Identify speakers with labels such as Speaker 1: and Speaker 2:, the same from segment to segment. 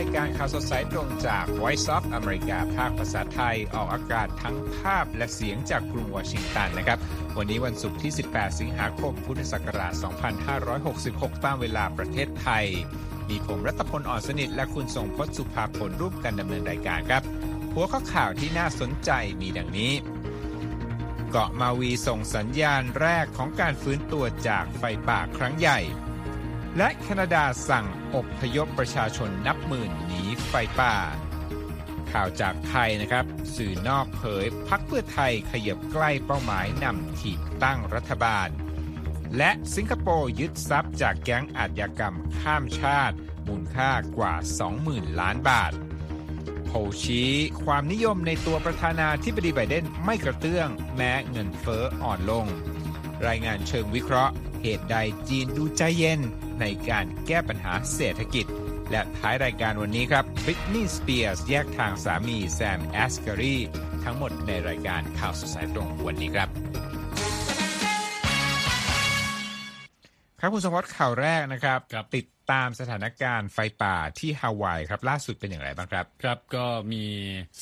Speaker 1: รายการข่าวสดสายตรงจาก Voice of America ภาคภาษาไทยออกอากาศทั้งภาพและเสียงจากกรุงวอชิงตันนะครับ วันนี้วันศุกร์ที่ 18 สิงหาคม พุทธศักราช 2566 ตามเวลาประเทศไทย มีผมรัตพลอ่อนสนิท และคุณทรงพจน์สุภาพลร่วมกันดำเนินรายการครับ หัวข้อข่าวที่น่าสนใจมีดังนี้เกาะมาวีส่งสัญญาณแรกของการฟื้นตัวจากไฟป่าครั้งใหญ่ และแคนาดาสั่งอบพยพประชาชนนับหมื่นหนีไฟป่า ข่าวจากไทยนะครับ สื่อนอกเผยพักเพื่อไทยขยับใกล้เป้าหมายนำถีบตั้งรัฐบาล และสิงคโปร์ยึดทรัพย์จากแก๊งอาชญากรรมข้ามชาติ มูลค่ากว่า 20,000 ล้านบาทโพชี้ความนิยมในตัวประธานาธิบดีไบเดนไม่กระเตื้อง แม้เงินเฟ้ออ่อนลง รายงานเชิงวิเคราะห์ เหตุใดจีนดูใจเย็น ในการแก้ปัญหาเศรษฐกิจ และท้ายรายการวันนี้ครับบริตนีย์สเปียร์สแยกทางสามีแซมแอสการีทั้งหมดในรายการข่าวสดสายตรงวันนี้ครับ ครับคุณสมวัติข่าวแรกนะครับ
Speaker 2: รบ
Speaker 1: ติดตามสถานการณ์ไฟป่าที่ฮาวายครับล่าสุดเป็นอย่างไรบ้างครับ
Speaker 2: ครับก็มี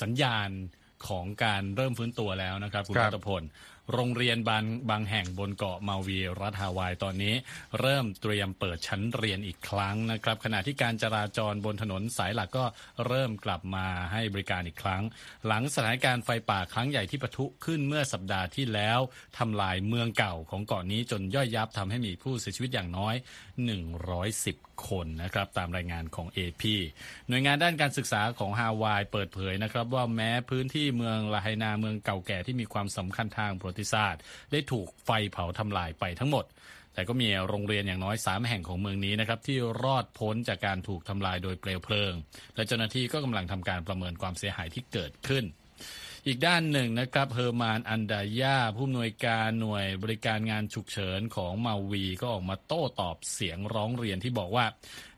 Speaker 2: สัญญาณของการเริ่มฟื้นตัวแล้วนะครับ คุณรัตพล โรงเรียนบางบางแห่งบนเกาะมาวีรัฐฮาวายตอนนี้ เริ่มเตรียมเปิดชั้นเรียนอีกครั้งนะครับ ขณะที่การจราจรบนถนนสายหลักก็เริ่มกลับมาให้บริการอีกครั้ง หลังสถานการณ์ไฟป่าครั้งใหญ่ที่ปะทุขึ้นเมื่อสัปดาห์ที่แล้วทำลายเมืองเก่าของเกาะนี้จนย่อยยับทำให้มีผู้เสียชีวิตอย่างน้อย 110 คนนะครับตามรายงานของ AP หน่วยงานด้านการศึกษาของฮาวายเปิดเผยนะครับว่าแม้พื้นที่เมืองลาไฮนาเมืองเก่าแก่ที่มีความสำคัญทางประวัติศาสตร์ ได้ถูกไฟเผาทำลายไปทั้งหมดแต่ก็มีโรงเรียนอย่างน้อย 3 แห่งของเมืองนี้นะครับที่รอดพ้นจากการถูกทำลายโดยเปลวเพลิง และเจ้าหน้าที่ก็กำลังทำการประเมินความเสียหายที่เกิดขึ้น อีกด้านหนึ่งนะครับเฮอร์มานอันดายาผู้อำนวยการหน่วยบริการงานฉุกเฉินของมาวีก็ออกมาโต้ตอบเสียงร้องเรียนที่บอกว่า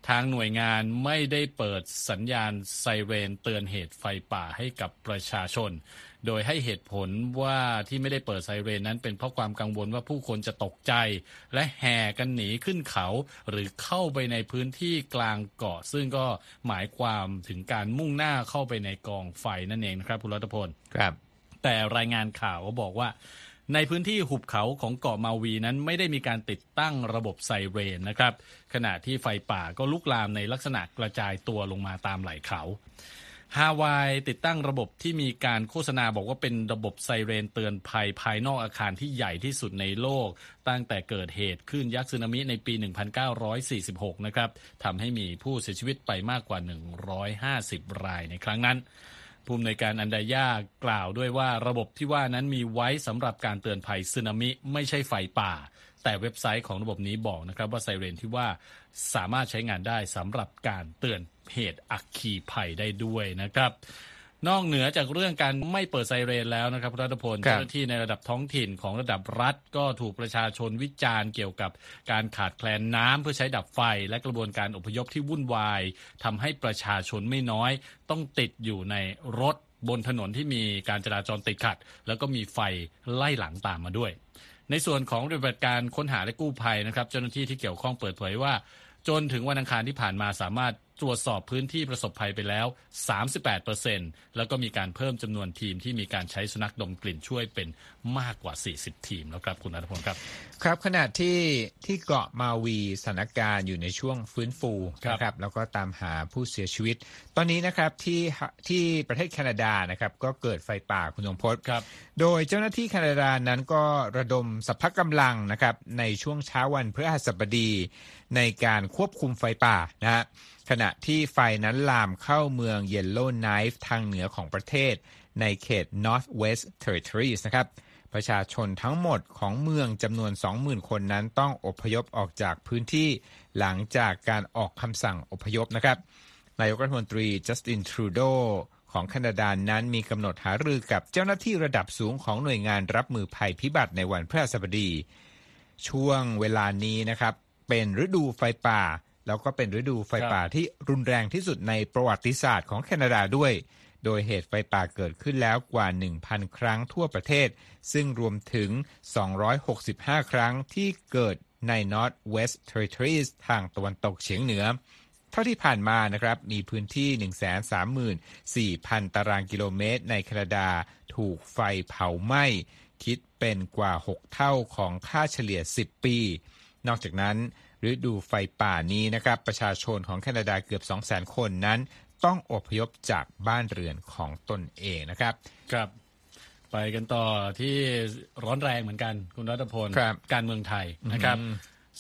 Speaker 2: ทางหน่วยงานไม่ได้เปิดสัญญาณไซเรนเตือนเหตุไฟป่าให้กับประชาชน โดยให้เหตุผลว่าที่ไม่ได้เปิดไซเรนนั้นเป็นเพราะความกังวลว่าผู้คนจะตกใจ และแห่กันหนีขึ้นเขา หรือเข้าไปในพื้นที่กลางเกาะ ซึ่งก็หมายความถึงการมุ่งหน้าเข้าไปในกองไฟนั่นเองนะครับคุณรัตพล
Speaker 1: ครับ
Speaker 2: แต่รายงานข่าวก็บอกว่า ในพื้นที่หุบเขาของเกาะมาวีนั้นไม่ได้มีการติดตั้งระบบไซเรนนะครับ ขณะที่ไฟป่าก็ลุกลามในลักษณะกระจายตัวลงมาตามไหล่เขา ฮาวายติดตั้งระบบที่มีการโฆษณาบอกว่าเป็นระบบไซเรนเตือนภัยภายนอกอาคารที่ใหญ่ที่สุดในโลก ตั้งแต่เกิดเหตุคลื่นยักษ์สึนามิในปี 1946 นะครับทำให้มีผู้เสียชีวิตไปมากกว่า 150 รายในครั้งนั้นผู้อำนวยการอันดายากล่าวด้วยว่าระบบที่ว่านั้นมีไว้สำหรับการเตือนภัยสึนามิไม่ใช่ไฟป่า แต่เว็บไซต์ของระบบนี้บอกนะครับว่าไซเรนที่ว่าสามารถใช้งานได้สำหรับการเตือนเหตุอักคีภัยได้ด้วยนะครับนอกเหนือจากเรื่องการไม่เปิดไซเรนแล้วนะครับรัฐพลเจ้าหน้าที่ในระดับท้องถิ่นของระดับรัฐ ก็ถูกประชาชนวิจารณ์เกี่ยวกับการขาดแคลนน้ำเพื่อใช้ดับไฟ และกระบวนการอพยพที่วุ่นวายทำให้ประชาชนไม่น้อย ต้องติดอยู่ในรถบนถนนที่มีการจราจรติดขัด แล้วก็มีไฟไล่หลังตามมาด้วย ในส่วนของปฏิบัติการค้นหาและกู้ภัยนะครับ เจ้าหน้าที่ที่เกี่ยวข้องเปิดเผยว่า จนถึงวันอังคารที่ผ่านมาสามารถ ตรวจสอบพื้นที่ประสบภัยไปแล้ว 38%แล้วก็มีการเพิ่มจำนวนทีมที่มีการใช้สุนัขดมกลิ่นช่วยเป็นมากกว่า 40 ทีมแล้วครับคุณอัธพลครับ
Speaker 1: ครับขณะที่ที่เกาะมาวีสถานการณ์อยู่ในช่วงฟื้นฟูนะครับแล้วก็ตามหาผู้เสียชีวิต ตอนนี้นะครับที่ที่ประเทศแคนาดานะครับก็เกิดไฟป่าคุณสมพศ
Speaker 2: ครับ
Speaker 1: โดยเจ้าหน้าที่แคนาดานั้นก็ระดมสัพพะกำลังนะครับในช่วงเช้าวันพฤหัสบดีในการควบคุมไฟป่านะฮะ ขณะที่ไฟนั้นลามเข้าเมืองเยลโล่ไนฟ์ทางเหนือของประเทศ ในเขต Northwest Territories นะครับ ประชาชนทั้งหมดของเมืองจำนวน 20,000 คนนั้นต้องอพยพออกจากพื้นที่หลังจากการออกคำสั่งอพยพนะครับ นายกรัฐมนตรีจัสตินทรูโดของแคนาดานั้นมีกำหนดหารือกับเจ้าหน้าที่ระดับสูงของหน่วยงานรับมือภัยพิบัติในวันพฤหัสบดี ช่วงเวลานี้นะครับ เป็นฤดูไฟป่า แล้วก็เป็นฤดูไฟป่าที่รุนแรงที่สุดในประวัติศาสตร์ของแคนาดาด้วย โดยเหตุไฟป่าเกิดขึ้นแล้วกว่า 1,000 ครั้งทั่วประเทศ ซึ่งรวมถึง 265 ครั้งที่เกิดใน North West Territories ทางตะวันตกเฉียงเหนือ เท่าที่ผ่านมานะครับ มีพื้นที่ 134,000 ตารางกิโลเมตรในแคนาดาถูกไฟเผาไหม้ คิดเป็นกว่า 6 เท่าของค่าเฉลี่ย 10 ปี นอกจากนั้น ฤดูไฟป่านี้นะครับ ประชาชนของแคนาดาเกือบ 200,000 คนนั้น ต้องอพยพจากบ้านเรือนของตนเองนะครับ
Speaker 2: ครับ ไปกันต่อที่ร้อนแรงเหมือนกันคุณรัตพล
Speaker 1: ครับ
Speaker 2: การเมืองไทยนะครับ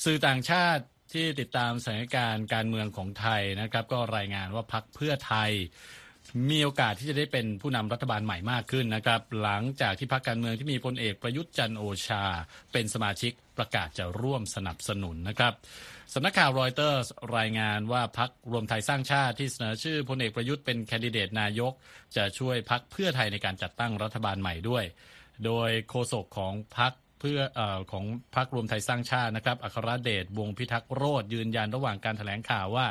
Speaker 2: สื่อต่างชาติที่ติดตามสถานการณ์การเมืองของไทยนะครับ ก็รายงานว่าพักเพื่อไทย มีโอกาสที่จะได้เป็นผู้นำรัฐบาลใหม่มากขึ้นนะครับ หลังจากที่พักการเมืองที่มีพลเอกประยุทธ์จันโอชา เป็นสมาชิกประกาศจะร่วมสนับสนุนนะครับสำนักข่าวรอยเตอร์รายงานว่าพักรวมไทยสร้างชาติที่เสนอชื่อพลเอกประยุทธ์เป็นแคนดิเดตนายก จะช่วยพักเพื่อไทยในการจัดตั้งรัฐบาลใหม่ด้วย โดยโฆษกของพัก เพื่ออของพรรครวมไทยสร้างชาตินะครับ อัครเดชวงพิทักษ์โรธยืนยันระหว่างการถแถลงข่าวว่า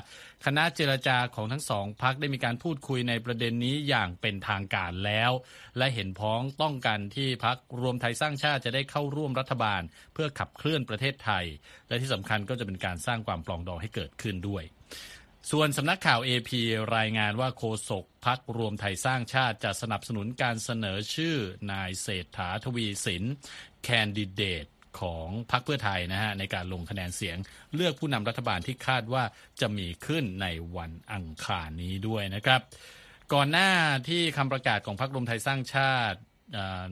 Speaker 2: คณะเจรจาของทั้งสองพักได้มีการพูดคุยในประเด็นนี้อย่างเป็นทางการแล้ว และเห็นพ้องต้องกันที่พักรวมไทยสร้างชาติจะได้เข้าร่วมรัฐบาล เพื่อขับเคลื่อนประเทศไทย และที่สำคัญก็จะเป็นการสร้างความปลองดองให้เกิดขึ้นด้วยส่วนสำนักข่าว AP รายงานว่าโฆษกพักรวมไทยสร้างชาติจะสนับสนุนการเสนอชื่อนายเศรษฐาทวีสิน แคนดิเดตของพรรคเพื่อไทยนะฮะในการลงคะแนนเสียงเลือกผู้นำรัฐบาลที่คาดว่าจะมีขึ้นในวันอังคารนี้ด้วยนะครับ ก่อนหน้าที่คำประกาศของพรรครวมไทยสร้างชาติ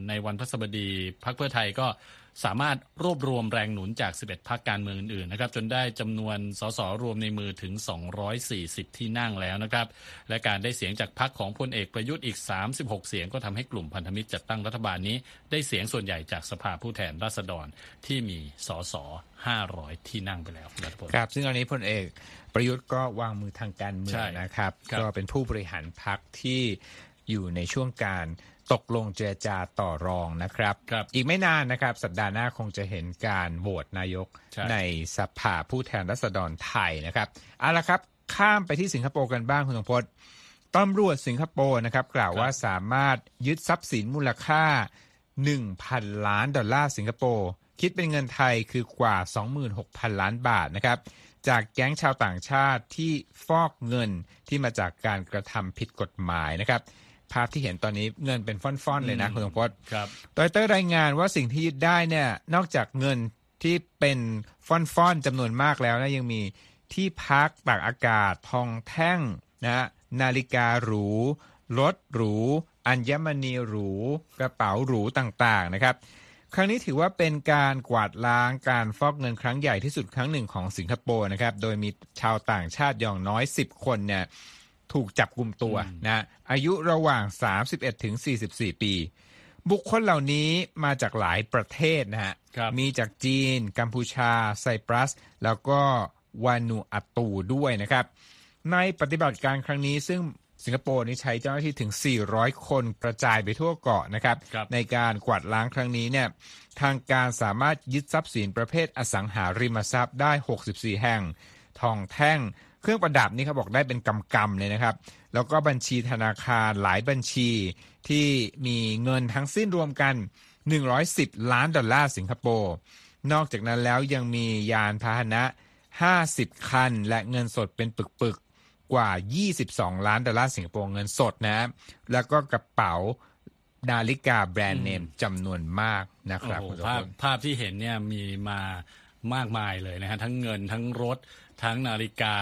Speaker 2: ในวันพฤหัสบดีพรรคเพื่อไทยก็ สามารถรวบรวมแรงหนุนจาก 11พักการเมืองอื่นๆนะครับจนได้จำนวนสสรวมในมือถึง 240 ที่นั่งแล้วนะครับ และการได้เสียงจากพักของพลเอกประยุทธ์อีก 36 เสียงก็ทำให้กลุ่มพันธมิตรจัดตั้งรัฐบาลนี้ ได้เสียงส่วนใหญ่จากสภาผู้แทนราษฎรที่มีสส500 ที่นั่งไปแล้วรัฐพล
Speaker 1: ครับ ซึ่งตอนนี้พลเอกประยุทธ์ก็วางมือทางการเมือง
Speaker 2: ใช่
Speaker 1: นะครับ
Speaker 2: ครับ
Speaker 1: ก็เป็นผู้บริหารพักที่อยู่ในช่วงการ ตกลงเจรจาต่อรองนะครับ
Speaker 2: ครับ
Speaker 1: อีกไม่นานนะครับ สัปดาห์หน้าคงจะเห็นการโหวตนายก
Speaker 2: ใช่
Speaker 1: ในสภาผู้แทนราษฎรไทยนะครับเอาละครับข้ามไปที่สิงคโปร์กันบ้างคุณสมพศตำรวจสิงคโปร์นะครับ กล่าวว่าสามารถยึดทรัพย์สินมูลค่า 1,000 ล้านดอลลาร์สิงคโปร์คิดเป็นเงินไทยคือกว่า 26,000 ล้านบาทนะครับ จากแก๊งชาวต่างชาติที่ฟอกเงินที่มาจากการกระทำผิดกฎหมายนะครับ ภาพที่เห็นตอนนี้เงินเป็นฟ่อนๆ เลยนะ คุณสมพศ
Speaker 2: ครับ
Speaker 1: รอยเตอร์รายงานว่าสิ่งที่ยึดได้เนี่ยนอกจากเงินที่เป็นฟ่อนๆจำนวนมากแล้วนะยังมีที่พักตากอากาศ ทองแท่งนะนาฬิกาหรูรถหรู อัญมณีหรู กระเป๋าหรูต่างๆนะครับ ครั้งนี้ถือว่าเป็นการกวาดล้างการฟอกเงินครั้งใหญ่ที่สุดครั้งหนึ่งของสิงคโปร์นะครับ โดยมีชาวต่างชาติอย่างน้อย 10 คนเนี่ย ถูกจับกลุ่มตัวนะอายุระหว่าง 31ถึง44 ปี บุคคลเหล่านี้มาจากหลายประเทศนะฮะ
Speaker 2: ครับ
Speaker 1: มีจากจีน กัมพูชา ไซปรัส แล้วก็วานูอาตูด้วยนะครับ ในปฏิบัติการครั้งนี้ซึ่งสิงคโปร์นี่ใช้เจ้าหน้าที่ถึง 400 คนกระจายไปทั่วเกาะนะครับ
Speaker 2: ครับ
Speaker 1: ในการกวาดล้างครั้งนี้เนี่ยทางการสามารถยึดทรัพย์สินประเภทอสังหาริมทรัพย์ได้ 64 แห่ง ทองแท่ง เครื่องประดับนี่เขาบอกได้เป็นกำกำๆเลยนะครับ แล้วก็บัญชีธนาคารหลายบัญชีที่มีเงินทั้งสิ้นรวมกัน 110 ล้านดอลลาร์สิงคโปร์ นอกจากนั้นแล้วยังมียานพาหนะ 50 คัน และเงินสดเป็นปึกๆ กว่า 22 ล้านดอลลาร์สิงคโปร์เงินสดนะ แล้วก็กระเป๋านาฬิกาแบรนด์เนมจำนวนมากนะครับ
Speaker 2: โอ้โห
Speaker 1: คุณสม
Speaker 2: ภา
Speaker 1: พ
Speaker 2: พ
Speaker 1: ล
Speaker 2: ภาพที่เห็นเนี่ยมีมามากมายเลยนะฮะทั้งเงินทั้งรถ ทั้งนาฬิกา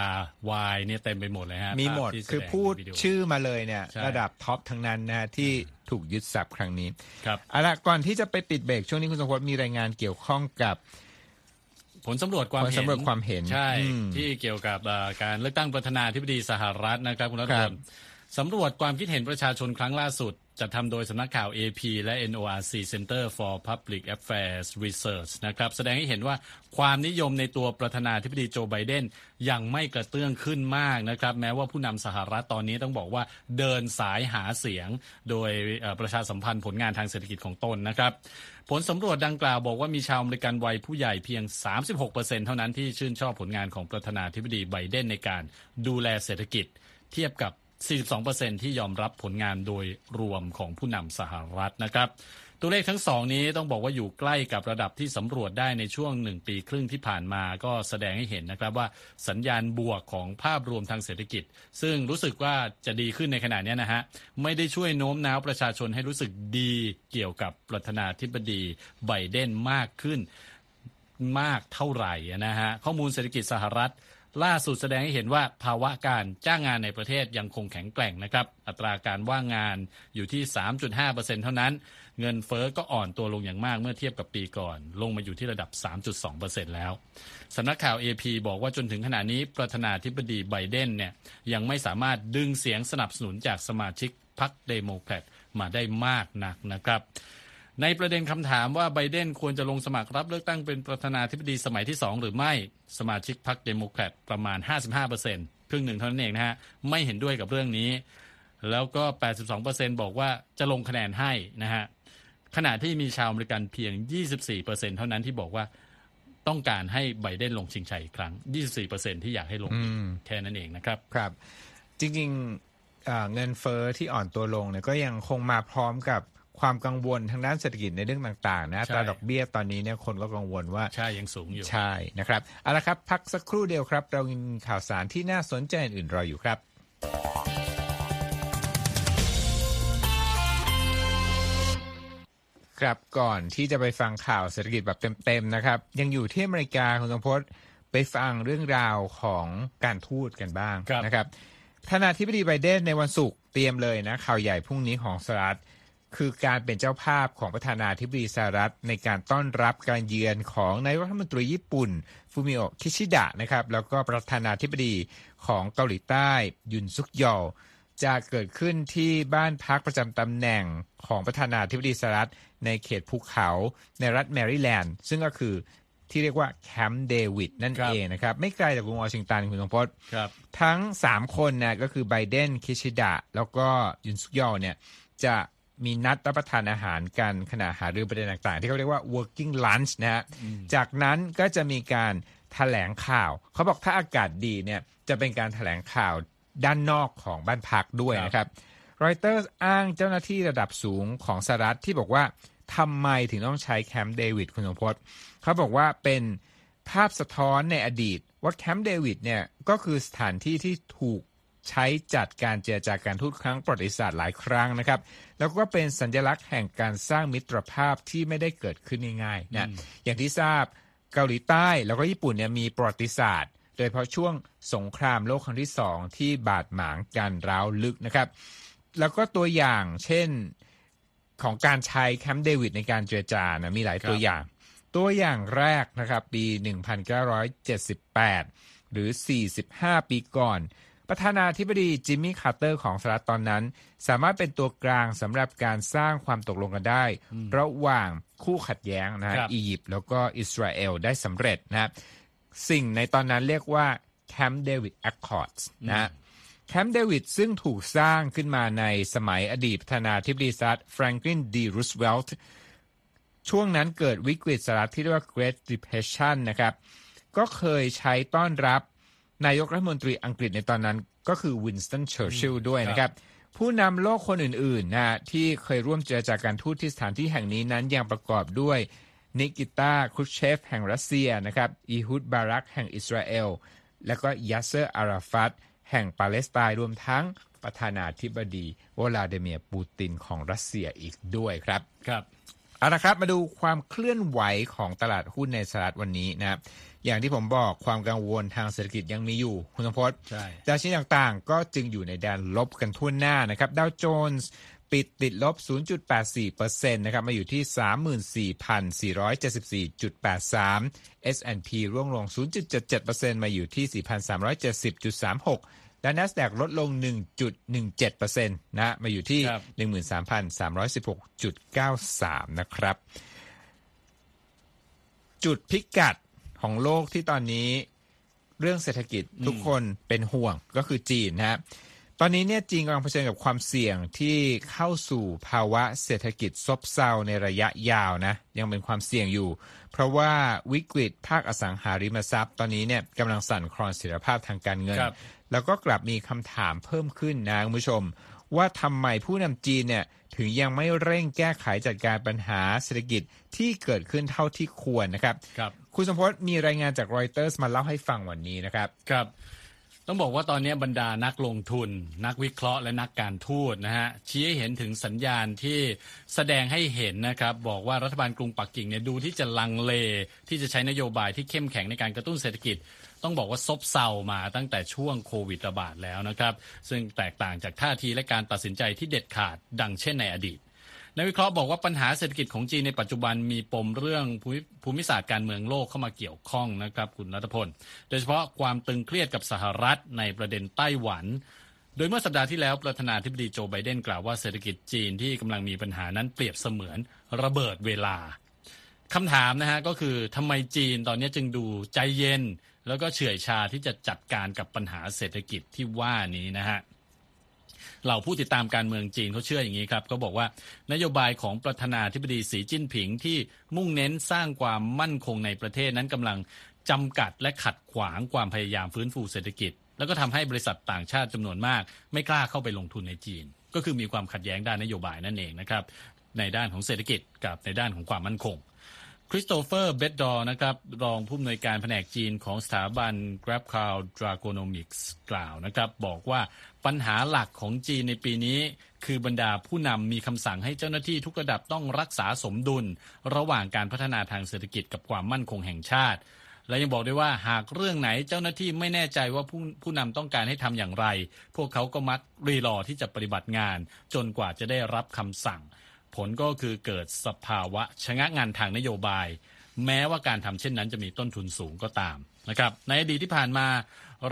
Speaker 2: วายเนี่ยเต็มไปหมดเลยฮะ
Speaker 1: มีหมด
Speaker 2: ภาพที่แส
Speaker 1: คือพูด
Speaker 2: ในวิโชื่
Speaker 1: อมาเลยเนี่ย
Speaker 2: ใช่
Speaker 1: ระดับท็อปทั้งนั้นนะที่ถูกยึดทรัพย์ครั้งนี้
Speaker 2: ครับ
Speaker 1: เอาละก่อนที่จะไปปิดเบรกช่วงนี้คุณสมพลมีรายงานเกี่ยวข้องกับ
Speaker 2: ผลสำรวจความ
Speaker 1: ผล
Speaker 2: เห็น
Speaker 1: สำรวจความเห็น
Speaker 2: ใช่
Speaker 1: อืม
Speaker 2: ที่เกี่ยวกับเอ่อการเลือกตั้งประธานาธิบดีสหรัฐนะครับคุณรัต
Speaker 1: ค
Speaker 2: พ
Speaker 1: รับ
Speaker 2: ลสำรวจความคิดเห็นประชาชนครั้งล่าสุด จัดทำโดยสำนักข่าว AP และ NORC Center for Public Affairs Research นะครับแสดงให้เห็นว่าความนิยมในตัวประธานาธิบดีโจไบเดนยังไม่กระเตื้องขึ้นมากนะครับ แม้ว่าผู้นำสหรัฐตอนนี้ต้องบอกว่าเดินสายหาเสียง โดยประชาสัมพันธ์ผลงานทางเศรษฐกิจของตนนะครับ ผลสำรวจดังกล่าวบอกว่ามีชาวอเมริกันวัยผู้ใหญ่เพียง 36%เท่านั้นที่ชื่นชอบผลงานของประธานาธิบดีไบเดนในการดูแลเศรษฐกิจ เทียบกับ 42%ที่ยอมรับผลงานโดยรวมของผู้นำสหรัฐนะครับ ตัวเลขทั้งสองนี้ต้องบอกว่าอยู่ใกล้กับระดับที่สำรวจได้ในช่วงหนึ่งปีครึ่งที่ผ่านมาก็แสดงให้เห็นนะครับว่าสัญญาณบวกของภาพรวมทางเศรษฐกิจ ซึ่งรู้สึกว่าจะดีขึ้นในขณะนี้นะฮะ ไม่ได้ช่วยโน้มน้าวประชาชนให้รู้สึกดีเกี่ยวกับประธานาธิบดีไบเดนมากขึ้นมากเท่าไหร่นะฮะข้อมูลเศรษฐกิจสหรัฐ ล่าสุดแสดงให้เห็นว่าภาวะการจ้างงานในประเทศยังคงแข็งแกร่งนะครับ อัตราการว่างงานอยู่ที่ 3.5%เท่านั้น เงินเฟ้อก็อ่อนตัวลงอย่างมากเมื่อเทียบกับปีก่อน ลงมาอยู่ที่ระดับ 3.2%แล้วสำนักข่าว AP บอกว่าจนถึงขณะนี้ประธานาธิบดีไบเดนเนี่ยยังไม่สามารถดึงเสียงสนับสนุนจากสมาชิกพรรคเดโมแครตมาได้มากนักนะครับ ในประเด็นคำถามว่าไบเดนควรจะลงสมัครรับเลือกตั้งเป็นประธานาธิบดีสมัยที่สองหรือไม่ สมาชิกพรรคเดโมแครตประมาณ 55%ครึ่งหนึ่งเท่านั้นเองนะฮะ ไม่เห็นด้วยกับเรื่องนี้ แล้วก็ 82%บอกว่าจะลงคะแนนให้นะฮะ ขณะที่มีชาวอเมริกันเพียง 24%เท่านั้นที่บอกว่าต้องการให้ไบเดนลงชิงชัยอีกครั้ง 24%ที่อยากให้ลงแค่นั้นเองนะครับ
Speaker 1: ครับ จริงๆเงินเฟ้อที่อ่อนตัวลงเนี่ยก็ยังคงมาพร้อมกับ ความกังวลทางด้านเศรษฐกิจในเรื่องต่างๆนะตราดอกเบี้ยตอนนี้เนี่ยคนก็กังวลว่า
Speaker 2: ใช่ยังสูงอยู่
Speaker 1: ใช่นะครับเอาละครับพักสักครู่เดียวครับ เรามีข่าวสารที่น่าสนใจอื่นรออยู่ครับครับก่อนที่จะไปฟังข่าวเศรษฐกิจแบบเต็มๆนะครับ ยังอยู่ที่อเมริกาคุณสมพศไปฟังเรื่องราวของการทูตกันบ้างนะครับประธานาธิบดีไบเดนในวันศุกร์เตรียมเลยนะข่าวใหญ่พรุ่งนี้ของสหรัฐ คือการเป็นเจ้าภาพของประธานาธิบดีสหรัฐ ในการต้อนรับการเยือนของนายกรัฐมนตรีญี่ปุ่น ฟูมิโอคิชิดะนะครับแล้วก็ประธานาธิบดีของเกาหลีใต้ยุนซุกยอลจะเกิดขึ้นที่บ้านพักประจำตำแหน่งของประธานาธิบดีสหรัฐ ในเขตภูเขาในรัฐแมริแลนด์ ซึ่งก็คือที่เรียกว่าแคมป์เดวิดนั่นเองนะครับ ไม่ไกลจากกรุงวอชิงตันคุณทรงพจน์ทั้ง 3 คนนะก็คือไบเดนคิชิดะ แล้วก็ยุนซุกยอเนี่ยจะ มีนัดรับประทานอาหารกันขณะหารือประเด็นต่างๆ ที่เขาเรียกว่า working lunch นะฮะ จากนั้นก็จะมีการถแถลงข่าว เขาบอกถ้าอากาศดีเนี่ยจะเป็นการถแถลงข่าวด้านนอกของบ้านพักด้วยนะครับรอยเตอร์อ้างเจ้าหน้าที่ระดับสูงของสหรัฐที่บอกว่าทำไมถึงต้องใช้แคมป์เดวิดคุณสมพศเขาบอกว่าเป็นภาพสะท้อนในอดีต ว่าแคมป์เดวิดเนี่ยก็คือสถานที่ที่ถูก ใช้จัดการเจรจาการทูตครั้งประวัติศาสตร์หลายครั้งนะครับ แล้วก็เป็นสัญลักษณ์แห่งการสร้างมิตรภาพที่ไม่ได้เกิดขึ้นง่ายๆนะอย่างที่ทราบเกาหลีใต้แล้วก็ญี่ปุ่นเนี่ยมีประวัติศาสตร์ โดยเฉพาะช่วงสงครามโลกครั้งที่สองที่บาดหมางกันร้าวลึกนะครับ แล้วก็ตัวอย่างเช่นของการใช้แคมป์เดวิดในการเจรจานะมีหลายตัวอย่าง ตัวอย่างแรกนะครับ ปี 1978 หรือ 45 ปีก่อน ประธานาธิบดีจิมมี่คาร์เตอร์ของสหรัฐตอนนั้น สามารถเป็นตัวกลางสำหรับการสร้างความตกลงกันได้ ระหว่างคู่ขัดแย้งนะอียิปต์แล้วก็อิสราเอลได้สำเร็จนะสิ่งในตอนนั้นเรียกว่า Camp David Accord นะแคมป์เดวิดซึ่งถูกสร้างขึ้นมาในสมัยอดีตประธานาธิบดีสหรัฐแฟรงคลินดีรูสเวลต์ช่วงนั้นเกิดวิกฤตสหรัฐที่เรียกว่า Great Depression นะครับ ก็เคยใช้ต้อนรับ นายกรัฐมนตรีอังกฤษในตอนนั้นก็คือวินสตันเชอร์ชิลด้วยนะครับ ผู้นำโลกคนอื่นๆนะที่เคยร่วมเจรจาการทูตที่สถานที่แห่งนี้นั้นยังประกอบด้วยนิกิตาครุชเชฟแห่งรัสเซียนะครับเอฮุดบารักแห่งอิสราเอล และก็ยัสเซอร์อาราฟัตแห่งปาเลสไตน์รวมทั้งประธานาธิบดีวลาดิเมียร์ปูตินของรัสเซียอีกด้วยครับ
Speaker 2: ครับ
Speaker 1: เอาละครับมาดูความเคลื่อนไหวของตลาดหุ้นในสหรัฐวันนี้นะครับอย่างที่ผมบอกความกังวลทางเศรษฐกิจยังมีอยู่ คุณสมพศ
Speaker 2: ใช่
Speaker 1: ดาวชิ้นต่างๆ ก็จึงอยู่ในแดนลบกันทั่วหน้านะครับดาวโจนส์ปิดติดลบ 0.84%นะครับมาอยู่ที่ 34,474.83 S&P ร่วงลง 0.77%มาอยู่ที่ 4,370.36 และ NASDAQ ลดลง 1.17%นะมาอยู่ที่ 13,316.93 นะครับ จุดพิกัดของโลกที่ตอนนี้เรื่องเศรษฐกิจทุกคนเป็นห่วงก็คือจีนนะฮะตอนนี้เนี่ยจีนกำลังเผชิญกับความเสี่ยงที่เข้าสู่ภาวะเศรษฐกิจซบเซาในระยะยาวนะ ยังเป็นความเสี่ยงอยู่ เพราะว่าวิกฤตภาคอสังหาริมทรัพย์ ตอนนี้เนี่ยกำลังสั่นคลอนเสถียรภาพทางการเงิน แล้วก็กลับมีคำถามเพิ่มขึ้นนะคุณผู้ชม ว่าทำไมผู้นำจีนเนี่ยถึงยังไม่เร่งแก้ไขจัดการปัญหาเศรษฐกิจที่เกิดขึ้นเท่าที่ควรนะครับ
Speaker 2: ครับ
Speaker 1: คุณสมพศมีรายงานจากรอยเตอร์สมาเล่าให้ฟังวันนี้นะครับ
Speaker 2: ครับ ต้องบอกว่าตอนนี้บรรดานักลงทุน นักวิเคราะห์และนักการทูตนะฮะชี้ให้เห็นถึงสัญญาณที่แสดงให้เห็นนะครับ บอกว่ารัฐบาลกรุงปักกิ่งเนี่ยดูที่จะลังเล ที่จะใช้นโยบายที่เข้มแข็งในการกระตุ้นเศรษฐกิจ ต้องบอกว่าซบเซามาตั้งแต่ช่วงโควิดระบาดแล้วนะครับ ซึ่งแตกต่างจากท่าทีและการตัดสินใจที่เด็ดขาดดังเช่นในอดีต นักวิเคราะห์บอกว่าปัญหาเศรษฐกิจของจีนในปัจจุบันมีปมเรื่องภูมิภูมิศาสตร์การเมืองโลกเข้ามาเกี่ยวข้องนะครับคุณรัตพล โดยเฉพาะความตึงเครียดกับสหรัฐในประเด็นไต้หวัน โดยเมื่อสัปดาห์ที่แล้วประธานาธิบดีโจไบเดนกล่าวว่าเศรษฐกิจจีนที่กำลังมีปัญหานั้นเปรียบเสมือนระเบิดเวลาคำถามนะฮะก็คือทำไมจีนตอนนี้จึงดูใจเย็น แล้วก็เฉื่อยชาที่จะจัดการกับปัญหาเศรษฐกิจที่ว่านี้นะฮะ เหล่าผู้ติดตามการเมืองจีนเขาเชื่ออย่างนี้ครับเขาบอกว่านโยบายของประธานาธิบดีสีจิ้นผิงที่มุ่งเน้นสร้างความมั่นคงในประเทศนั้นกำลังจำกัดและขัดขวางความพยายามฟื้นฟูเศรษฐกิจ แล้วก็ทำให้บริษัทต่างชาติจำนวนมาก ไม่กล้าเข้าไปลงทุนในจีน ก็คือมีความขัดแย้งด้านนโยบายนั่นเองนะครับในด้านของเศรษฐกิจกับในด้านของความมั่นคง คริสโตเฟอร์เบดดอร์นะครับ รองผู้อำนวยการแผนกจีนของสถาบัน g r a b c o w Dragonomics กล่าวนะครับ บอกว่าปัญหาหลักของจีนในปีนี้ คือบรรดาผู้นำมีคำสั่งให้เจ้าหน้าที่ทุกระดับต้องรักษาสมดุล ระหว่างการพัฒนาทางเศรษฐกิจกับความมั่นคงแห่งชาติ และยังบอกด้วยว่าหากเรื่องไหนเจ้าหน้าที่ไม่แน่ใจว่าผู้ผู้นำต้องการให้ทำอย่างไร พวกเขาก็มักรีรอที่จะปฏิบัติงาน จนกว่าจะได้รับคำสั่ง ผลก็คือเกิดสภาวะชะงักงานทางนโยบาย แม้ว่าการทำเช่นนั้นจะมีต้นทุนสูงก็ตามนะครับในอดีตที่ผ่านมา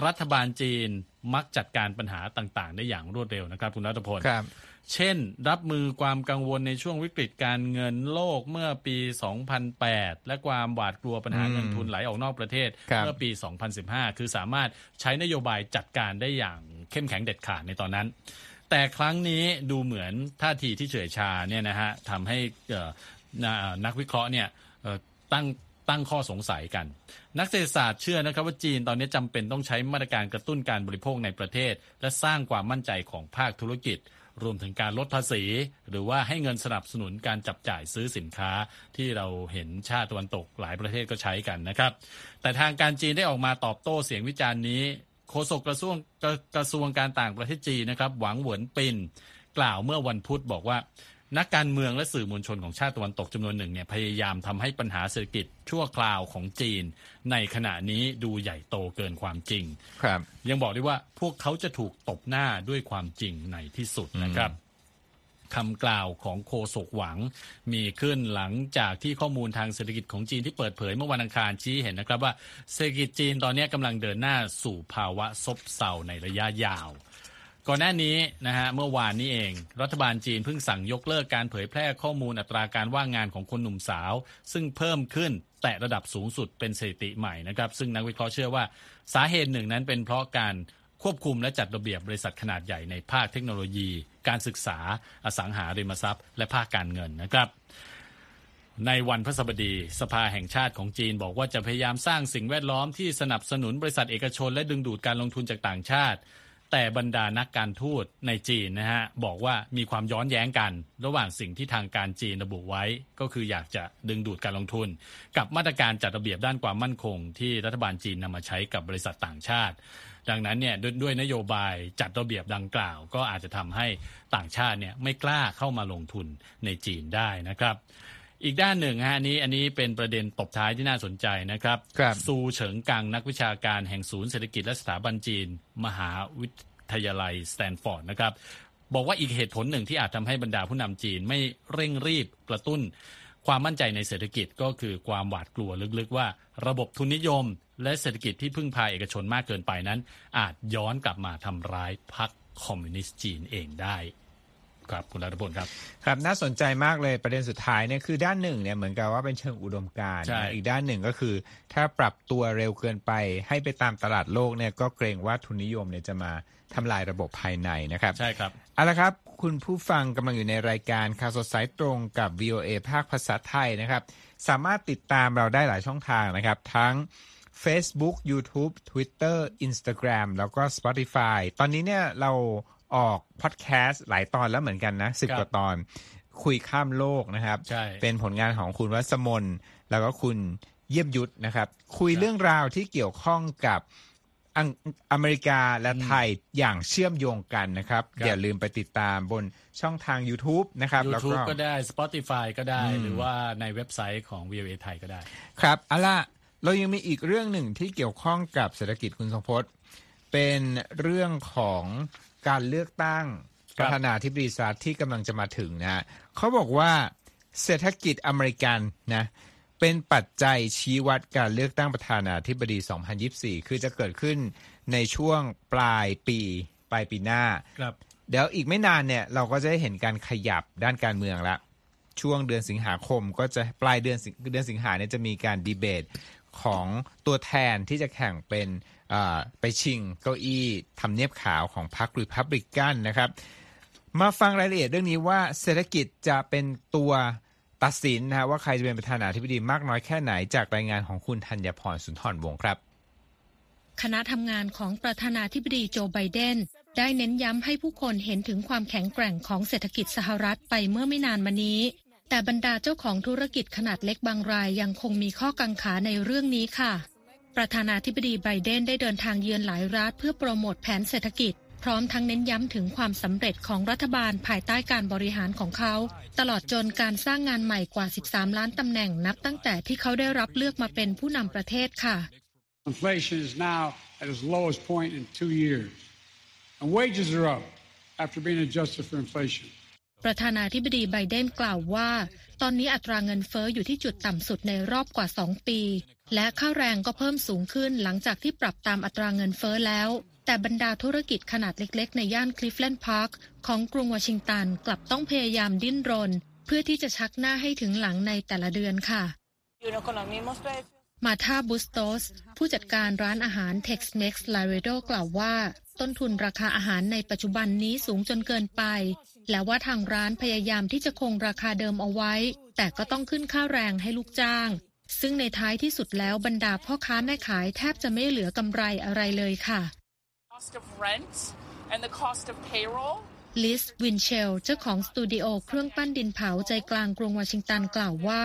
Speaker 2: รัฐบาลจีนมักจัดการปัญหาต่างๆ ได้อย่างรวดเร็วนะครับคุณรัตพล
Speaker 1: ครับ
Speaker 2: เช่น รับมือความกังวลในช่วงวิกฤตการเงินโลกเมื่อปี 2008 และความหวาดกลัวปัญหา
Speaker 1: อืม
Speaker 2: เงินทุนไหลออกนอกประเทศ
Speaker 1: ครับ
Speaker 2: เมื่อปี 2015 คือสามารถใช้นโยบายจัดการได้อย่างเข้มแข็งเด็ดขาดในตอนนั้น แต่ครั้งนี้ดูเหมือนท่าทีที่เฉื่อยชาเนี่ยนะฮะทำให้นักวิเคราะห์เนี่ยตั้งตั้งข้อสงสัยกัน นักเศรษฐศาสตร์เชื่อนะครับว่าจีนตอนนี้จำเป็นต้องใช้มาตรการกระตุ้นการบริโภคในประเทศ และสร้างความมั่นใจของภาคธุรกิจ รวมถึงการลดภาษี หรือว่าให้เงินสนับสนุนการจับจ่ายซื้อสินค้าที่เราเห็นชาติตะวันตกหลายประเทศก็ใช้กันนะครับ แต่ทางการจีนได้ออกมาตอบโต้เสียงวิจารณ์นี้ ฆษกกระทรวงกระกระทรวงการต่างประเทศจีนนะครับ หวังหวนปินกล่าวเมื่อวันพุธบอกว่า นักการเมืองและสื่อมวลชนของชาติตะวันตกจำนวนหนึ่งเนี่ยพยายามทำให้ปัญหาเศรษฐกิจชั่วคราวของจีน ในขณะนี้ดูใหญ่โตเกินความจริง
Speaker 1: ครับ
Speaker 2: ยังบอกได้ว่าพวกเขาจะถูกตบหน้าด้วยความจริงในที่สุดนะครับ คำกล่าวของโคศกหวัง มีขึ้นหลังจากที่ข้อมูลทางเศรษฐกิจของจีนที่เปิดเผยเมื่อวันอังคารชี้เห็นนะครับว่าเศรษฐกิจจีนตอนนี้กำลังเดินหน้าสู่ภาวะซบเซาในระยะยาว ก่อนหน้านี้นะฮะเมื่อวานนี้เอง รัฐบาลจีนเพิ่งสั่งยกเลิกการเผยแพร่ข้อมูลอัตราการว่างงานของคนหนุ่มสาว ซึ่งเพิ่มขึ้นแตะระดับสูงสุดเป็นสถิติใหม่นะครับซึ่งนักวิเคราะห์เชื่อว่าสาเหตุหนึ่งนั้นเป็นเพราะการ ควบคุมและจัดระเบียบบริษัทขนาดใหญ่ในภาคเทคโนโลยี การศึกษา อสังหาริมทรัพย์ และภาคการเงินนะครับ ในวันพฤหัสบดี สภาแห่งชาติของจีนบอกว่าจะพยายามสร้างสิ่งแวดล้อมที่สนับสนุนบริษัทเอกชน และดึงดูดการลงทุนจากต่างชาติ แต่บรรดานักการทูตในจีนนะฮะบอกว่ามีความย้อนแย้งกัน ระหว่างสิ่งที่ทางการจีนระบุไว้ ก็คืออยากจะดึงดูดการลงทุน กับมาตรการจัดระเบียบด้านความมั่นคง ที่รัฐบาลจีนนำมาใช้กับบริษัทต่างชาติ ดังนั้นเนี่ยด้วยด้วยนโยบายจัดระเบียบดังกล่าว ก็อาจจะทำให้ต่างชาติเนี่ยไม่กล้าเข้ามาลงทุนในจีนได้นะครับอีกด้านหนึ่งฮะอันนี้อันนี้เป็นประเด็นตบท้ายที่น่าสนใจนะครับ
Speaker 1: ครับ
Speaker 2: ซูเฉิงกังนักวิชาการแห่งศูนย์เศรษฐกิจและสถาบันจีน มหาวิทยาลัยสแตนฟอร์ดนะครับ บอกว่าอีกเหตุผลหนึ่งที่อาจทำให้บรรดาผู้นำจีนไม่เร่งรีบกระตุ้น ความมั่นใจในเศรษฐกิจก็คือความหวาดกลัวลึกๆว่า ระบบทุนนิยม และเศรษฐกิจที่พึ่งพาเอกชนมากเกินไปนั้น อาจย้อนกลับมาทำร้ายพรรคคอมมิวนิสต์จีนเองได้ ครับคุณรัตพลครับ
Speaker 1: ครับน่าสนใจมากเลยประเด็นสุดท้ายเนี่ยคือด้านหนึ่งเนี่ยเหมือนกับว่าเป็นเชิงอุดมการณ์
Speaker 2: ใช่
Speaker 1: นะอีกด้านหนึ่งก็คือ ถ้าปรับตัวเร็วเกินไป ให้ไปตามตลาดโลกเนี่ยก็เกรงว่าทุนนิยมเนี่ยจะมาทำลายระบบภายในนะครับ
Speaker 2: ใช่ครับ
Speaker 1: เอาละครับ คุณผู้ฟังกำลังอยู่ในรายการข่าวสดสายตรงกับ VOA ภาคภาษาไทยนะครับ สามารถติดตามเราได้หลายช่องทางนะครับ ทั้ง Facebook YouTube Twitter Instagram แล้วก็ Spotify ตอนนี้เนี่ยเรา ออกพอดแคสต์หลายตอนแล้วเหมือนกันนะสิบกว่าตอนคุยข้ามโลกนะครับ
Speaker 2: ใช่
Speaker 1: เป็นผลงานของคุณวัสมนแล้วก็คุณเยี่ยมยุทธนะครับ คุยเรื่องราวที่เกี่ยวข้องกับอังอเมริกาและไทยอย่างเชื่อมโยงกันนะครับ
Speaker 2: ครับ
Speaker 1: อย่าลืมไปติดตามบนช่องทาง YouTube นะครับแล้ว
Speaker 2: YouTube
Speaker 1: ก็
Speaker 2: ก็ได้ Spotify ก็ได้ หรือว่าในเว็บไซต์ของ VOA ไทยก็ได้
Speaker 1: ครับเอาล่ะเรายังมีอีกเรื่องหนึ่งที่เกี่ยวข้องกับเศรษฐกิจคุณทรงพจน์ เป็นเรื่องของ การเลือกตั้ง
Speaker 2: ค
Speaker 1: ป
Speaker 2: รับ
Speaker 1: ระธานาธิบดีสหรัฐที่กำลังจะมาถึงนะฮะเขาบอกว่าเศรษฐกิจอเมริกันนะเป็นปัจจัยชี้วัดการเลือกตั้งประธานาธิบดี 2024 คือจะเกิดขึ้นในช่วงปลายปีปลายปีหน้า
Speaker 2: ครับ
Speaker 1: เดี๋ยวอีกไม่นานเนี่ยเราก็จะได้เห็นการขยับด้านการเมืองละช่วงเดือนสิงหาคมก็จะปลายเดือนสิงเดือนสิงหาเนี่ยจะมีการดีเบตของตัวแทนที่จะแข่งเป็นอ่าไปชิงเก้าอี้ทำเนียบขาวของพรรครีพับลิกันนะครับ มาฟังรายละเอียดเรื่องนี้ว่าเศรษฐกิจจะเป็นตัวตัดสินนะฮะว่าใครจะเป็นประธานาธิบดีมากน้อยแค่ไหนจากรายงานของคุณธัญพรสุนทรวงศ์ครับ
Speaker 3: คณะทำงานของประธานาธิบดีโจไบเดนได้เน้นย้ำให้ผู้คนเห็นถึงความแข็งแกร่งของเศรษฐกิจสหรัฐไปเมื่อไม่นานมานี้ แต่บรรดาเจ้าของธุรกิจขนาดเล็กบางรายยังคงมีข้อกังขาในเรื่องนี้ค่ะ ประธานาธิบดีไบเดนได้เดินทางเยือนหลายรัฐเพื่อโปรโมทแผนเศรษฐกิจ พร้อมทั้งเน้นย้ำถึงความสำเร็จของรัฐบาลภายใต้การบริหารของเขา ตลอดจนการสร้างงานใหม่กว่า 13 ล้านตำแหน่งนับตั้งแต่ที่เขาได้รับเลือกมาเป็นผู้นำประเทศค่ะ
Speaker 4: Inflation is now at its lowest point in two years, and wages are up after being adjusted for inflation.
Speaker 3: ประธานาธิบดีไบเดนกล่าวว่า ตอนนี้อัตราเงินเฟ้ออยู่ที่จุดต่ำสุดในรอบกว่า 2 ปี และค่าแรงก็เพิ่มสูงขึ้นหลังจากที่ปรับตามอัตราเงินเฟ้อแล้ว แต่บรรดาธุรกิจขนาดเล็กๆ ในย่านคลีฟแลนด์พาร์คของกรุงวอชิงตันกลับต้องพยายามดิ้นรน เพื่อที่จะชักหน้าให้ถึงหลังในแต่ละเดือนค่ะ
Speaker 5: y uno con los mismos precios.
Speaker 3: มาธาบุสโตส ผู้จัดการร้านอาหาร Tex-Mex Laredo กล่าวว่า ต้นทุนราคาอาหารในปัจจุบันนี้สูงจนเกินไป และว่าทางร้านพยายามที่จะคงราคาเดิมเอาไว้ แต่ก็ต้องขึ้นค่าแรงให้ลูกจ้าง ซึ่งในท้ายที่สุดแล้วบรรดาพ่อค้าแม่ขายแทบจะไม่เหลือกำไรอะไรเลยค่ะ
Speaker 5: Cost of rent and the cost of payroll.
Speaker 3: ลิสวินเชลเจ้าของสตูดิโอเครื่องปั้นดินเผาใจกลางกรุงวอชิงตันกล่าวว่า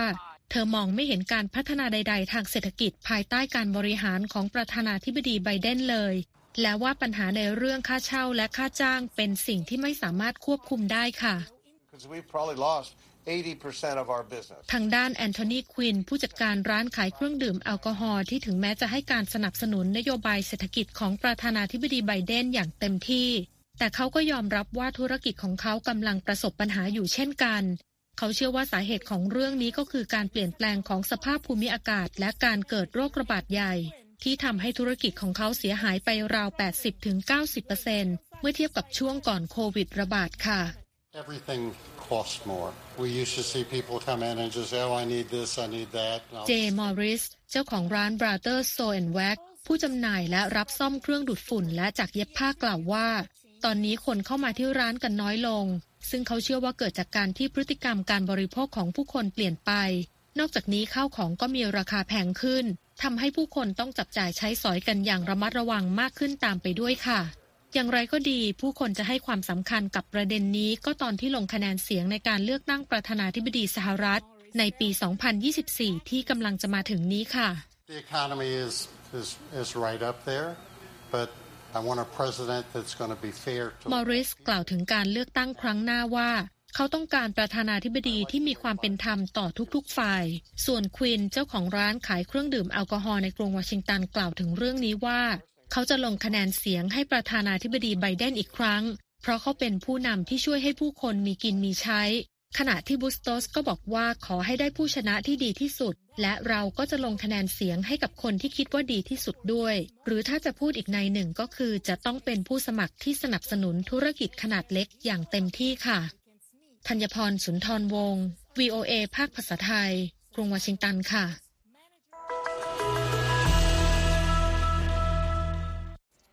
Speaker 3: เธอมองไม่เห็นการพัฒนาใด ๆ ทางเศรษฐกิจภายใต้การบริหารของประธานาธิบดีไบเดนเลย และว่าปัญหาในเรื่องค่าเช่าและค่าจ้างเป็นสิ่งที่ไม่สามารถควบคุมได้ค่ะ
Speaker 6: because we've probably lost 80% of our business.
Speaker 3: ทางด้านแอนโทนีควินผู้จัดการร้านขายเครื่องดื่มแอลกอฮอล์ที่ถึงแม้จะให้การสนับสนุนนโยบายเศรษฐกิจของประธานาธิบดีไบเดนอย่างเต็มที่ แต่เขาก็ยอมรับว่าธุรกิจของเขากำลังประสบปัญหาอยู่เช่นกัน เขาเชื่อว่าสาเหตุของเรื่องนี้ก็คือการเปลี่ยนแปลงของสภาพภูมิอากาศ และการเกิดโรคระบาดใหญ่ ที่ทำให้ธุรกิจของเขาเสียหายไปราว 80-90%เมื่อเทียบกับช่วงก่อนโควิดระบาดค่ะ
Speaker 7: Everything costs more. We used to see people come in and just say, oh, I need this, I need that. and I'll
Speaker 3: เจมอริส เจ้าของร้าน Brothers So and Wax ผู้จำหน่ายและรับซ่อมเครื่องดูดฝุ่นและจากเย็บผ้ากล่าวว่า ตอนนี้คนเข้ามาที่ร้านกันน้อยลง ซึ่งเขาเชื่อว่าเกิดจากการที่พฤติกรรมการบริโภคของผู้คนเปลี่ยนไป นอกจากนี้ข้าวของก็มีราคาแพงขึ้นทำให้ผู้คนต้องจับจ่ายใช้สอยกันอย่างระมัดระวังมากขึ้นตามไปด้วยค่ะ อย่างไรก็ดี ผู้คนจะให้ความสำคัญกับประเด็นนี้ก็ตอนที่ลงคะแนนเสียงในการเลือกตั้งประธานาธิบดีสหรัฐ ในปี 2024 ที่กำลังจะมาถึงนี้ค่ะ
Speaker 7: The economy is, is, is right up there, but
Speaker 3: มอริสกล่าวถึงการเลือกตั้งครั้งหน้าว่า เขาต้องการประธานาธิบดีที่มีความเป็นธรรมต่อทุกๆ ฝ่าย ส่วนควินเจ้าของร้านขายเครื่องดื่มแอลกอฮอล์ในกรุงวอชิงตันกล่าวถึงเรื่องนี้ว่า เขาจะลงคะแนนเสียงให้ประธานาธิบดีไบเดนอีกครั้ง เพราะเขาเป็นผู้นำที่ช่วยให้ผู้คนมีกินมีใช้ ขณะที่บุสโตสก็บอกว่าขอให้ได้ผู้ชนะที่ดีที่สุด และเราก็จะลงคะแนนเสียงให้กับคนที่คิดว่าดีที่สุดด้วย หรือถ้าจะพูดอีกในหนึ่งก็คือจะต้องเป็นผู้สมัครที่สนับสนุนธุรกิจขนาดเล็กอย่างเต็มที่ค่ะธัญพรสุนทรวงศ์ VOA ภาคภาษาไทย กรุงวอชิงตันค่ะ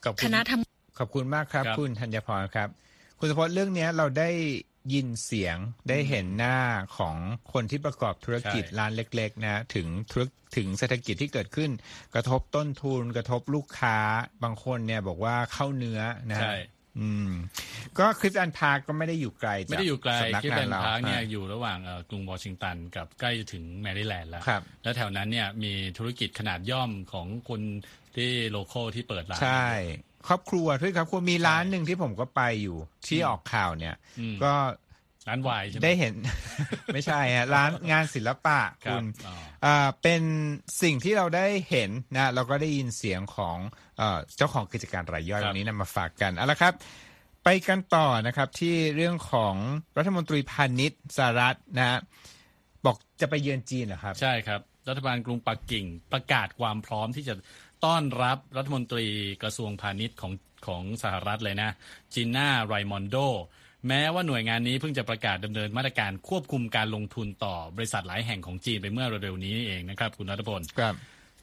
Speaker 1: ขอบคุ
Speaker 3: ค
Speaker 1: ณ
Speaker 3: ณะทำ
Speaker 1: ขอบคุณมากครับ
Speaker 2: ครับ
Speaker 1: คุณธัญพรครับ คุณสมพจน์เรื่องเนี้ยเราได้ ยินเสียงได้เห็นหน้าของคนที่ประกอบธุรกิจ
Speaker 2: ใช่
Speaker 1: ร้านเล็ก ๆ นะ ถึงธุรถึงเศรษฐกิจที่เกิดขึ้น กระทบต้นทุนกระทบลูกค้าบางคนเนี่ยบอกว่าเข้าเนื้อนะ
Speaker 2: ใช่
Speaker 1: อืมก็คริสตันพาร์คก็ไม่ได้อยู่ไกลจาก
Speaker 2: ไม่ได้อยู่ไกล
Speaker 1: สำนัก
Speaker 2: คิด
Speaker 1: งา
Speaker 2: เป็นน
Speaker 1: เรา
Speaker 2: พาร์คเนี่ย
Speaker 1: อ่า
Speaker 2: อยู่ระหว่างเอ่อกรุงวอชิงตันกับใกล้จะถึงแมริแลนด์แล้ว
Speaker 1: ครับ
Speaker 2: แล้วแถวนั้นเนี่ยมีธุรกิจขนาดย่อมของคนที่โลโก้ที่เปิดร้าน
Speaker 1: ใช่ ครอบครัวด้วยครับครัวมีร้านหนึ่งที่ผมก็ไปอยู่ที่ออกข่าวเนี่ย
Speaker 2: อืม
Speaker 1: ก็
Speaker 2: ร้านวายใช่ไหม
Speaker 1: ได้เห็น ไม่ใช่ฮะร้านงานศิลปะ
Speaker 2: ครั
Speaker 1: คุ
Speaker 2: บ
Speaker 1: ณ
Speaker 2: อ๋อ
Speaker 1: อ่าเป็นสิ่งที่เราได้เห็นนะเราก็ได้ยินเสียงของเอ่อเจ้าของกิจการรายย่อย
Speaker 2: ครับ
Speaker 1: วันนี้นำมาฝากกันเอาละครับ ไปกันต่อนะครับที่เรื่องของรัฐมนตรีพาณิชย์สหรัฐนะฮะบอกจะไปเยือนจีนเหรอครับ
Speaker 2: ใช่ครับ รัฐบาลกรุงปักกิ่งประกาศความพร้อมที่จะ ต้อนรับรัฐมนตรีกระทรวงพาณิชย์ของของสหรัฐเลยนะจีน่าไรมอนโดแม้ว่าหน่วยงานนี้เพิ่งจะประกาศดำเนินมาตรการควบคุมการลงทุนต่อบริษัทหลายแห่งของจีนไปเมื่อเร็วๆนี้เองนะครับ คุณนัทพล
Speaker 1: ครับ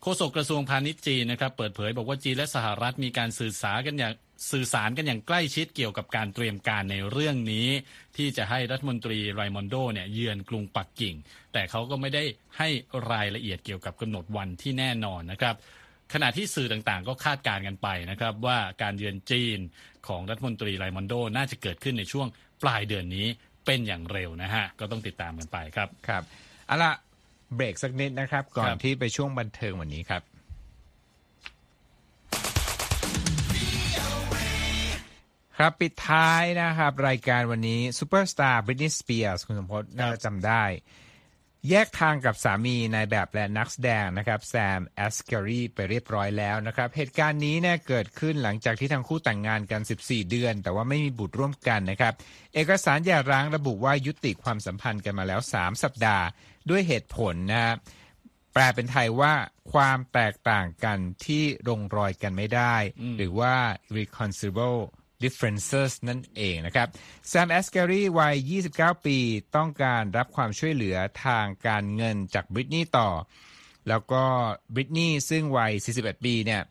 Speaker 2: โฆษกกระทรวงพาณิชย์จีนนะครับ เปิดเผยบอกว่าจีนและสหรัฐมีการสื่อสารกันอย่างสื่อสารกันอย่างใกล้ชิดเกี่ยวกับการเตรียมการในเรื่องนี้ ที่จะให้รัฐมนตรีไรมอนโดเนี่ยเยือนกรุงปักกิ่ง แต่เขาก็ไม่ได้ให้รายละเอียดเกี่ยวกับกำหนดวันที่แน่นอนนะครับ ขณะที่สื่อต่างๆ ก็คาดการณ์กันไปนะครับว่าการเยือนจีนของรัฐมนตรีไรมอนโดน่าจะเกิดขึ้นในช่วงปลายเดือนนี้เป็นอย่างเร็วนะฮะ ก็ต้องติดตามกันไปครับบ
Speaker 1: ครับเอาละเบรกสักนิดนะครับ ก่อน
Speaker 2: ครับ
Speaker 1: ที่ไปช่วงบันเทิงวันนี้ครับ ครับปิดท้ายนะครับ รายการวันนี้ซูเปอร์สตาร์บริตนีสเปียร์สคุณทรงพจน์น่าจะจำได้ แยกทางกับสามีนายแบบและนักแสดงนะครับแซมแอสเกอรีไปเรียบร้อยแล้วนะครับ เหตุการณ์นี้เนี่ยเกิดขึ้นหลังจากที่ทั้งคู่แต่งงานกัน 14 เดือน แต่ว่าไม่มีบุตรร่วมกันนะครับ เอกสารหย่าร้างระบุว่ายุติความสัมพันธ์กันมาแล้ว 3 สัปดาห์ ด้วยเหตุผลนะครับแปลเป็นไทยว่าความแตกต่างกันที่ลงรอยกันไม่ได้ หรือว่า irreconcilable differences นั่นเองนะครับแซมแอสเกอรีวัย 29 ปีต้องการรับความช่วยเหลือทางการเงินจากบริตนีต่อ แล้วก็บริตนีซึ่งวัย 41 ปีเนี่ย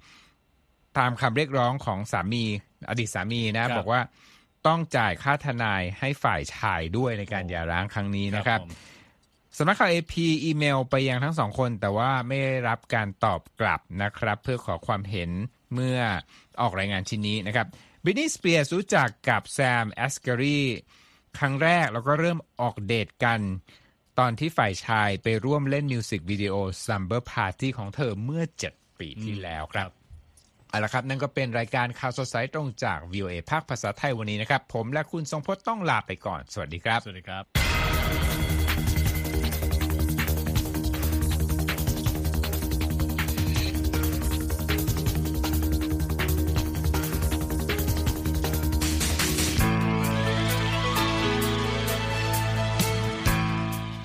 Speaker 1: ตามคำเรียกร้องของสามีอดีตสามีนะ
Speaker 2: ครับ
Speaker 1: บอกว่าต้องจ่ายค่าทนายให้ฝ่ายชายด้วยในการหย่าร้างครั้งนี้นะครับ
Speaker 2: ผม
Speaker 1: สำนักข่าว AP อีเมลไปยังทั้งสองคน แต่ว่าไม่ได้รับการตอบกลับนะครับ เพื่อขอความเห็นเมื่อออกรายงานชิ้นนี้นะครับ บริตนีสเปียร์สรู้จักกับแซมแอสเกอรีครั้งแรกแล้วก็เริ่มออกเดทกัน ตอนที่ฝ่ายชายไปร่วมเล่นมิวสิกวิดีโอ Slumber Party ของเธอเมื่อ 7 ปีที่แล้วครับเอาละครับนั่นก็เป็นรายการข่าวสดสายตรงจาก VOA ภาคภาษาไทยวันนี้นะครับ ผมและคุณทรงพจน์ต้องลาไปก่อน สวัสดีครับ
Speaker 2: สวัสดีครับ